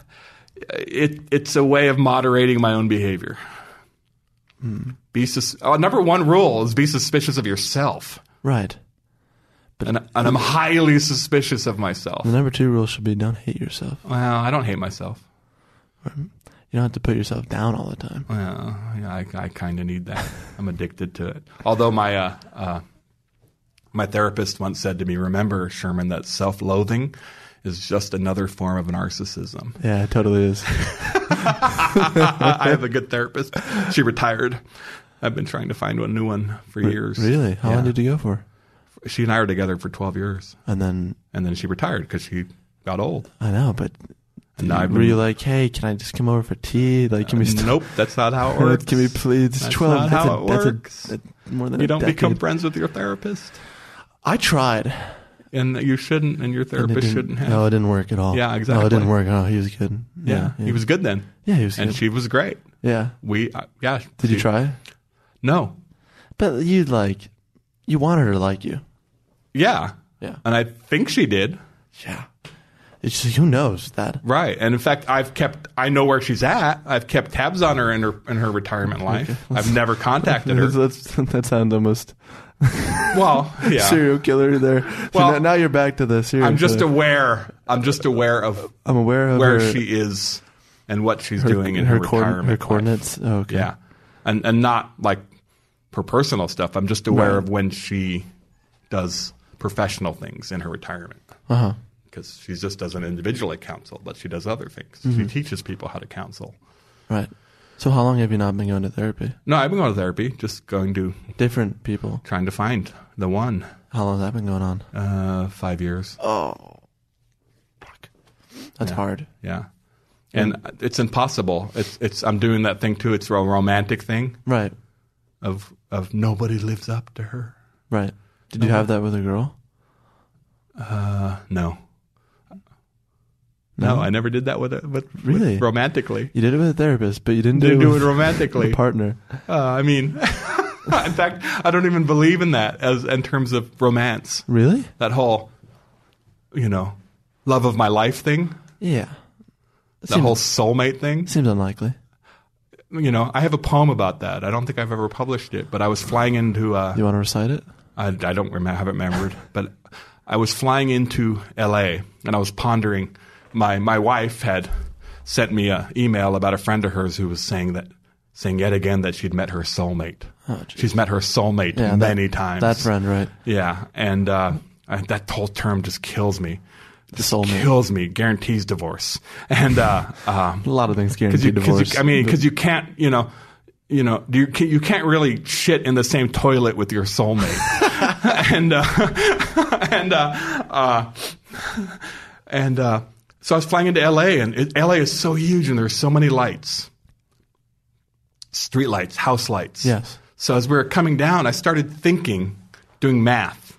it it's a way of moderating my own behavior. Be sus- uh, number one rule is be suspicious of yourself, Right. and, and I'm highly suspicious of myself. The number two rule should be don't hate yourself. Well, I don't hate myself. You don't have to put yourself down all the time. Well, yeah, I, I kind of need that. I'm addicted to it. Although my uh, uh, my therapist once said to me, "Remember, Sherman, that self-loathing is just another form of narcissism." Yeah, it totally is. I have a good therapist. She retired. I've been trying to find a new one for years. Really? How Yeah. long did you go for? She and I were together for 12 years, And then and then she retired because she got old. I know, but And I've were you like, hey, can I just come over for tea? Like, can we? Uh, st- nope, that's not how it works. Can we please? It's That's Twelve. not that's how a, it that's a- works. a- more than You don't become friends with your therapist, I tried. And you shouldn't, and your therapist didn't- shouldn't have. No, it didn't work at all. Yeah, Oh, exactly. it didn't work. Oh, he was good. yeah, he was good then, Yeah, he was and good. she was great. yeah. We, uh, yeah. Did you try? No. But you like, you wanted her to like you. Yeah. Yeah. And I think she did. Yeah. It's who knows that? Right. And in fact, I've kept, I know where she's at. I've kept tabs on her in her, in her retirement life. I've never contacted her. That's, that sounds almost well, yeah. serial killer there. So Well, now, now you're back to the serial. I'm just killer. aware, I'm just aware of I'm aware of where her, she is and what she's her, doing in her, coord- retirement. her coordinates. Oh, okay. Yeah. And, and not like her personal stuff. I'm just aware Right. of when she does professional things in her retirement. Uh huh. because she just doesn't individually counsel, but she does other things. Mm-hmm. She teaches people how to counsel. Right. So how long have you not been going to therapy? No, I've been going to therapy, just going to Different people. trying to find the one. How long has that been going on? Uh, five years. Oh, fuck. That's Yeah. hard. Yeah, and it's impossible. It's it's. I'm doing that thing too. It's a romantic thing Right. of of nobody lives up to her. Right. Did you have that with a girl? Uh, no. No, I never did that with it. But with- Really? romantically, You did it with a therapist, but you didn't, didn't do, do with it romantically. a partner. Uh, I mean, in fact, I don't even believe in that as in terms of romance. Really? That whole, you know, love of my life thing, Yeah. that Seems, whole soulmate thing. seems unlikely. You know, I have a poem about that. I don't think I've ever published it, but I was flying into. Uh, You want to recite it? I, I don't remember, have it remembered, but I was flying into L.A. and I was pondering. My my wife had sent me an email about a friend of hers who was saying that, saying yet again that she'd met her soulmate. Oh. She's met her soulmate Yeah, many that, times. That friend, right? Yeah, and uh, I, that whole term just kills me. Just Soulmate. kills me. Guarantees divorce. And uh, um, A lot of things guarantee you- divorce. I mean, because you can't, you know, you know, you can, you can't really shit in the same toilet with your soulmate. and uh, and uh, uh, and uh, so I was flying into L.A. and it, L.A. is so huge and there's so many lights, street lights, house lights. Yes. So as we were coming down, I started thinking, doing math,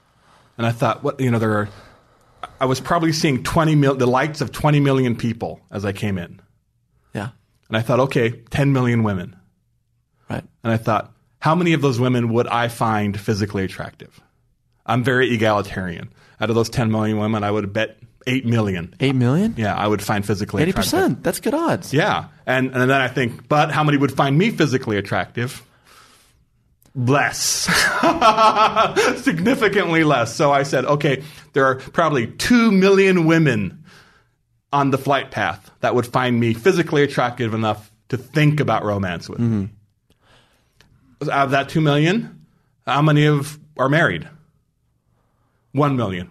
and I thought, what you know, there are. I was probably seeing twenty mil, the lights of twenty million people as I came in. yeah. And I thought, okay, 10 million women. Right. And I thought, how many of those women would I find physically attractive? I'm very egalitarian. Out of those 10 million women, I would bet 8 million. Eight million? Yeah, I would find physically Eighty attractive. percent. That's good odds. Yeah. And, and then I think, but how many would find me physically attractive? Less. Significantly less. So I said, okay, there are probably 2 million women on the flight path that would find me physically attractive enough to think about romance with. Mm-hmm. Out of that 2 million, how many of are married? 1 million.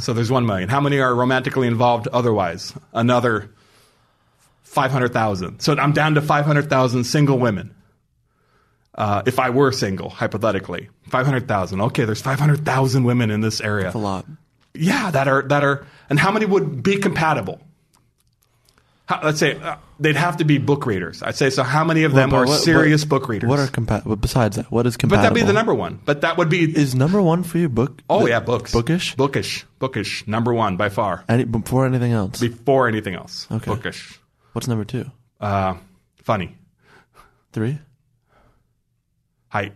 So there's 1 million. How many are romantically involved otherwise? Another 500,000. So I'm down to 500,000 single women. Uh, if I were single, hypothetically, 500,000. Okay, there's 500,000 women in this area. That's a lot. Yeah, that are that are, and how many would be compatible? How, let's say uh, they'd have to be book readers. I'd say so. How many of them But are what- serious what- book readers? What are compatible? Besides that, what is but that'd be the number one. But that would be Is number one for you book? oh yeah, books, Bookish. bookish, bookish. Number one by far, Any, before anything else. before anything else. Okay. Bookish, What's number two? uh, funny, Three. height.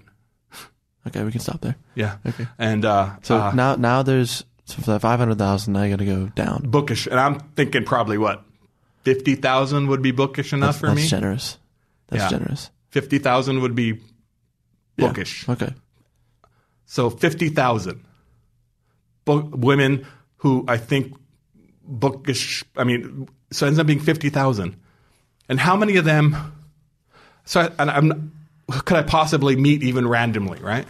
Okay, we can stop there. Yeah. Okay. And uh, So uh, now, now there's so for that five hundred thousand. Now you got to go down. bookish, and I'm thinking probably what fifty thousand would be bookish enough That's, for that's me. generous. That's Yeah. generous. Fifty thousand would be Yeah. bookish. Okay. So 50,000 book, women who I think bookish, I mean, so it ends up being 50,000. And how many of them, so I, and I'm, could I possibly meet even randomly, right?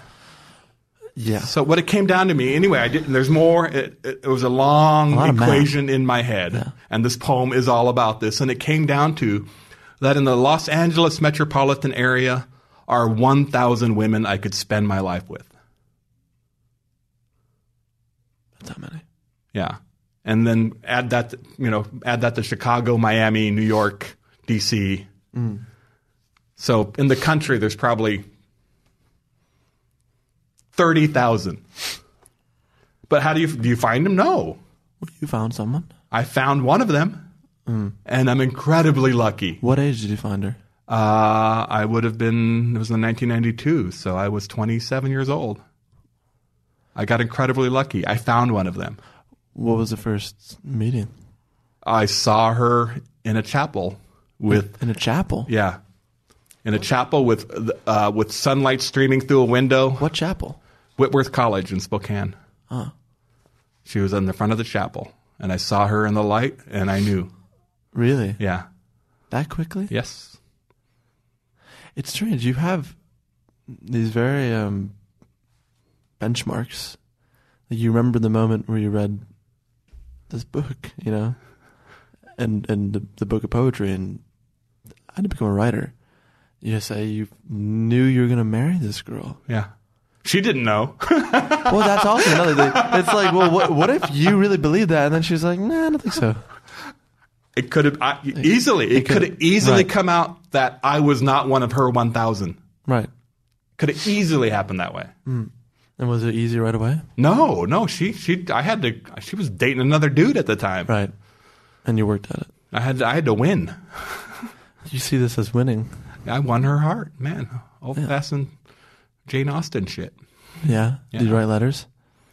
Yeah. So what it came down to me, anyway, I didn't, there's more, it, it, it was a long A lot of math. equation in my head. And this poem is all about this. And it came down to that in the Los Angeles metropolitan area are 1,000 women I could spend my life with. That's how many. Yeah. And then add that, you know, add that to Chicago, Miami, New York, DC. Mm. So in the country, there's probably 30,000. But how do you, do you find them? No. You found someone. I found one of them and I'm incredibly lucky. What age did you find her? Uh, I would have been, it was in 1992, so I was 27 years old. I got incredibly lucky. I found one of them. What was the first meeting? I saw her in a chapel with In a chapel. yeah, in a chapel with uh, with sunlight streaming through a window. What chapel? Whitworth College in Spokane. Huh. She was in the front of the chapel, and I saw her in the light, and I knew. Really? Yeah. That quickly? Yes. It's strange. You have these very um, benchmarks. Like you remember the moment where you read this book, you know, and and the, the book of poetry, and I had to become a writer. You say you knew you were going to marry this girl. Yeah. She didn't know. Well, that's also another thing. It's like, well, what, what if you really believe that? And then she's like, nah, I don't think so. it could have I, easily. It, it could have easily right. come out that I was not one of her 1,000. Right. Could have easily happened that way. Hmm. And was it easy right away? No, no. She she. I had to. She was dating another dude at the time. Right. And you worked at it. I had. I had to win. You see this as winning. I won her heart, man. Old fashioned Jane Austen shit. Yeah. Did you write letters?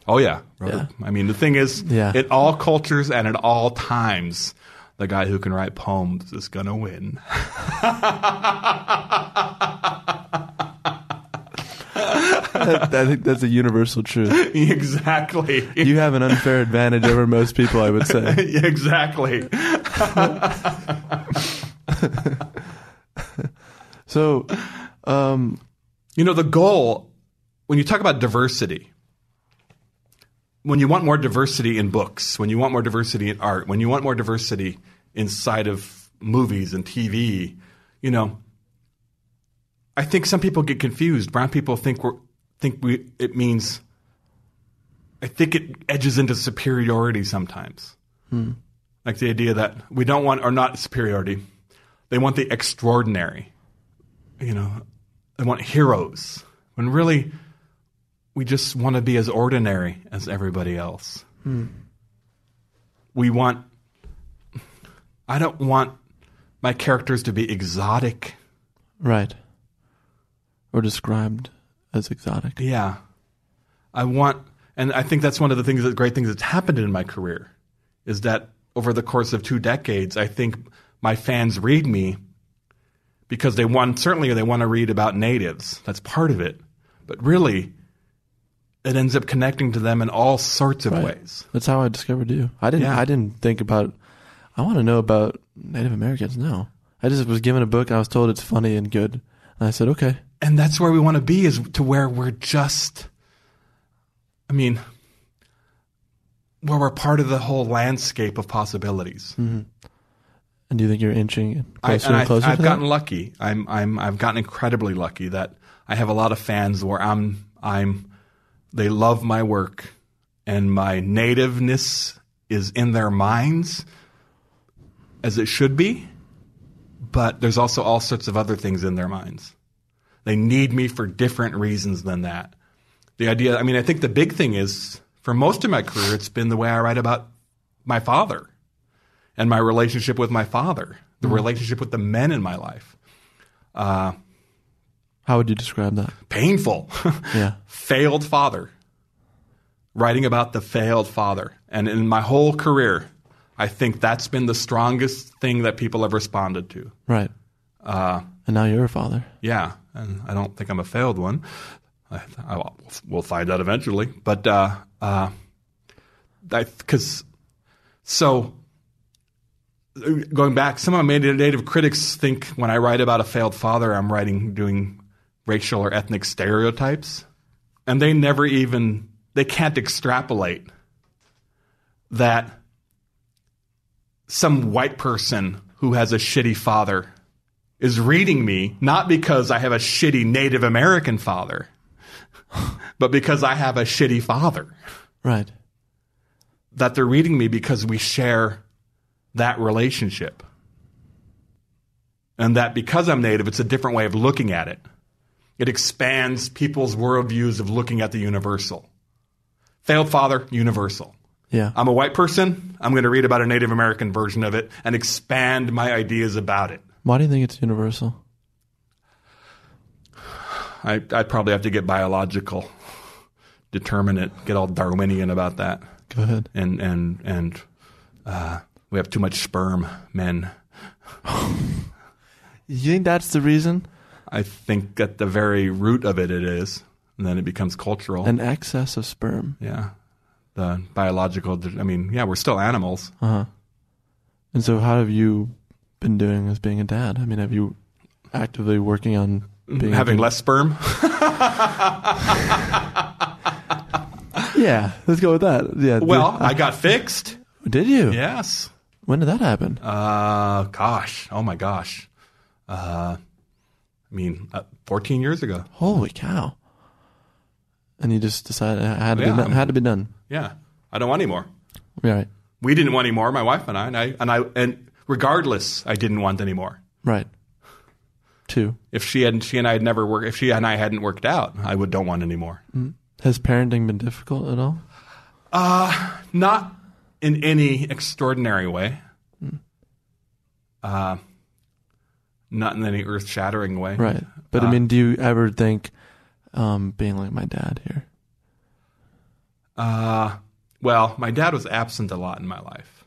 Oh yeah. Yeah. I mean, the thing is, Yeah. in all cultures and at all times, the guy who can write poems is gonna win. I think that's a universal truth. exactly. You have an unfair advantage over most people, I would say. exactly. So, um, You know, the goal when you talk about diversity, when you want more diversity in books, when you want more diversity in art, when you want more diversity inside of movies and TV, you know, I think some people get confused. Brown people think we're think we it means. I think it edges into superiority sometimes, hmm. like the idea that we don't want or not superiority. They want the extraordinary. You know, they want heroes when really we just want to be as ordinary as everybody else. Hmm. We want. I don't want my characters to be exotic. right. Or described as exotic. Yeah. I want, and I think that's one of the things, the great things that's happened in my career is that over the course of two decades, I think my fans read me because they want, certainly they want to read about natives. That's part of it. But really, it ends up connecting to them in all sorts of Right. ways. That's how I discovered you. I didn't. Yeah. I didn't think about. I want to know about Native Americans. No, I just was given a book. I was told it's funny and good, and I said, okay. and that's where we want to be is to where we're just i mean where we're part of the whole landscape of possibilities mm-hmm. And do you think you're inching I, closer and and, I, closer I've to gotten lucky. I'm, I'm i've gotten incredibly lucky that i have a lot of fans where i'm i'm they love my work and my nativeness is in their minds as it should be but there's also all sorts of other things in their minds. They need me for different reasons than that. The idea, I mean, I think the big thing is for most of my career, it's been the way I write about my father and my relationship with my father, the relationship with the men in my life. How would you describe that? Painful. Yeah. failed father. Writing about the failed father. And in my whole career, I think that's been the strongest thing that people have responded to. Right. Uh, And now you're a father. yeah, and I don't think I'm a failed one. I, I, will- we'll find out eventually. But uh, uh, because so uh, going back, some of my native critics think when I write about a failed father, I'm writing doing racial or ethnic stereotypes, and they never even they can't extrapolate that some white person who has a shitty father is reading me not because I have a shitty Native American father, but because I have a shitty father. Right. That they're reading me because we share that relationship. And that because I'm Native, it's a different way of looking at it. It expands people's worldviews of looking at the universal. Failed father, universal. Yeah. I'm a white person. I'm going to read about a Native American version of it and expand my ideas about it. Why do you think it's universal? I, I'd probably have to get biological, determine it, get all Darwinian about that. Go ahead. And and and uh, we have too much sperm, men. You think that's the reason? I think at the very root of it, it is, and then it becomes cultural. An excess of sperm. yeah, the biological. I mean, yeah, we're still animals. Uh huh. And so, how have you been doing as being a dad? I mean, have you actively working on being Having less sperm. Yeah, let's go with that. Yeah. well, I got fixed. did you? Yes. When did that happen? Uh, gosh. Oh my gosh. Uh, I mean, uh, 14 years ago. Holy cow! And you just decided it had to Yeah, be done, had to be done. Yeah. I don't want any more. Right. We didn't want any more, my wife and I, and I, and I, and regardless, I didn't want any more. Right. Two. If she and she and I had never worked, if she and I hadn't worked out, I would don't want any more. Has parenting been difficult at all? Not in any extraordinary way. Uh, not in any earth shattering way. Right. But I Uh, mean, do you ever think um, being like my dad here? Uh, well, my dad was absent a lot in my life.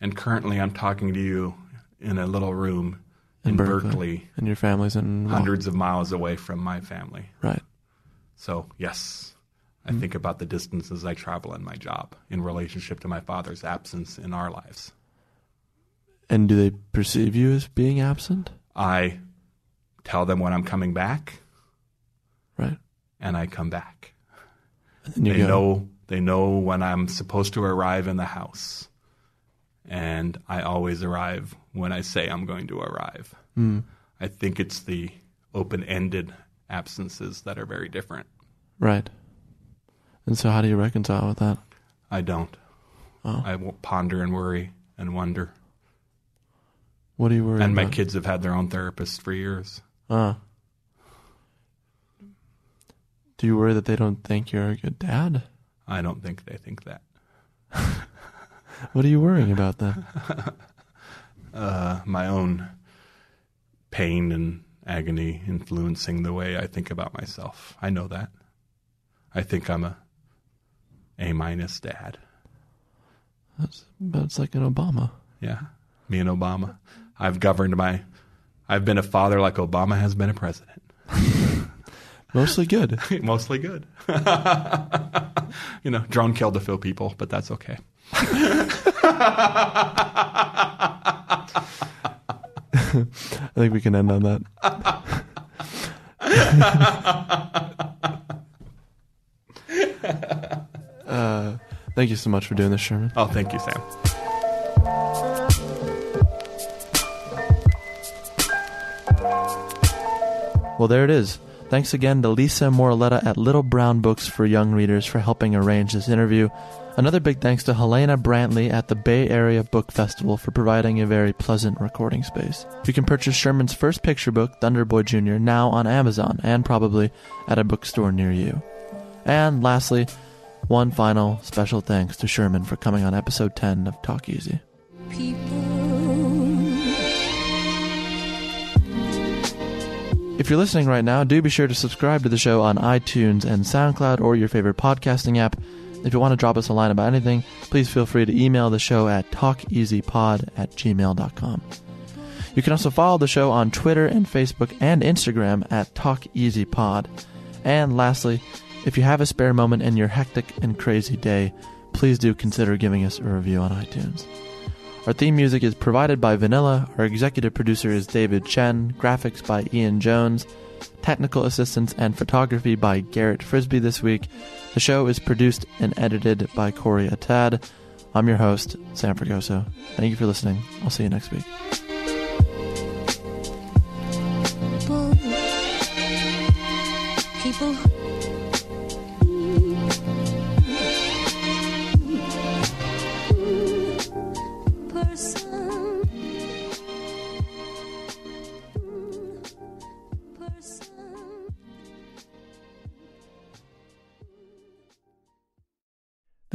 And currently I'm talking to you in a little room in, Berkeley, and your family's in hundreds of miles away from my family. Right. So, yes, I think about the distances I travel in my job in relationship to my father's absence in our lives. And do they perceive you as being absent? I tell them when I'm coming back, Right. and I come back. And then you they go. know they know when I'm supposed to arrive in the house, and I always arrive when I say I'm going to arrive. Hmm. I think it's the open-ended absences that are very different. Right. And so, how do you reconcile with that? I don't. Oh. I ponder and worry and wonder. What do you worry about? and my about? kids have had their own therapist for years. Uh. Do you worry that they don't think you're a good dad? I don't think they think that. What are you worrying about then? Uh, my own pain and agony influencing the way I think about myself. I know that. I think I'm a A minus dad. That's, that's like an Obama. Yeah, me and Obama. I've governed my. I've been a father like Obama has been a president. Mostly good. Mostly good. you know, drone killed a few people, but that's okay. I think we can end on that. uh, thank you so much for doing this, Sherman. Oh, thank you, Sam. Well, there it is. Thanks again to Lisa Moraleda at Little Brown Books for Young Readers for helping arrange this interview. Another big thanks to Helena Brantley at the Bay Area Book Festival for providing a very pleasant recording space. You can purchase Sherman's first picture book, Thunderboy Jr., now on Amazon and probably at a bookstore near you. And lastly, one final special thanks to Sherman for coming on episode 10 of Talk Easy. If you're listening right now, do be sure to subscribe to the show on iTunes and SoundCloud or your favorite podcasting app. If you want to drop us a line about anything, please feel free to email the show at talkeasypod at gmail.com. You can also follow the show on Twitter and Facebook and Instagram at TalkEasyPod. And lastly, if you have a spare moment in your hectic and crazy day, please do consider giving us a review on iTunes. Our theme music is provided by Vanilla. Our executive producer is David Chen. Graphics by Ian Jones. Technical assistance and photography by Garrett Frisbee this week. The show is produced and edited by Corey Atad. I'm your host, Sam Fragoso. Thank you for listening. I'll see you next week. People. Person.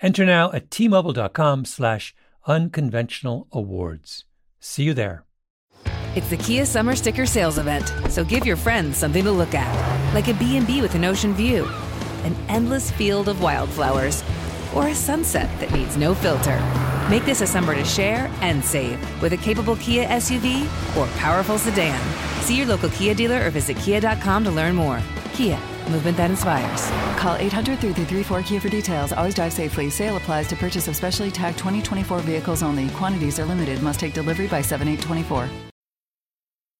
Enter now at tmobile.com slash unconventional awards. See you there. It's the Kia Summer Sticker Sales Event, so give your friends something to look at, like a B&B with an ocean view, an endless field of wildflowers, or a sunset that needs no filter. Make this a summer to share and save with a capable Kia SUV or powerful sedan. See your local Kia dealer or visit kia.com to learn more. Kia, movement that inspires. Call 800 334 Kia for details. Always drive safely. Sale applies to purchase of specially tagged 2024 vehicles only. Quantities are limited. Must take delivery by 7824.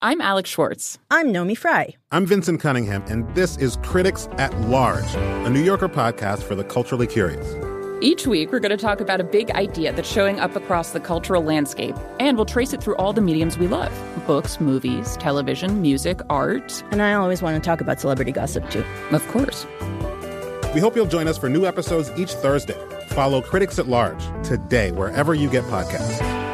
I'm Alex Schwarz. I'm Naomi Fry. I'm Vinson Cunningham, and this is Critics at Large, a New Yorker podcast for the culturally curious. Each week, we're going to talk about a big idea that's showing up across the cultural landscape, and we'll trace it through all the mediums we love books, movies, television, music, art. And I always want to talk about celebrity gossip too. Of course. We hope you'll join us for new episodes each Thursday. Follow Critics at Large today, wherever you get podcasts.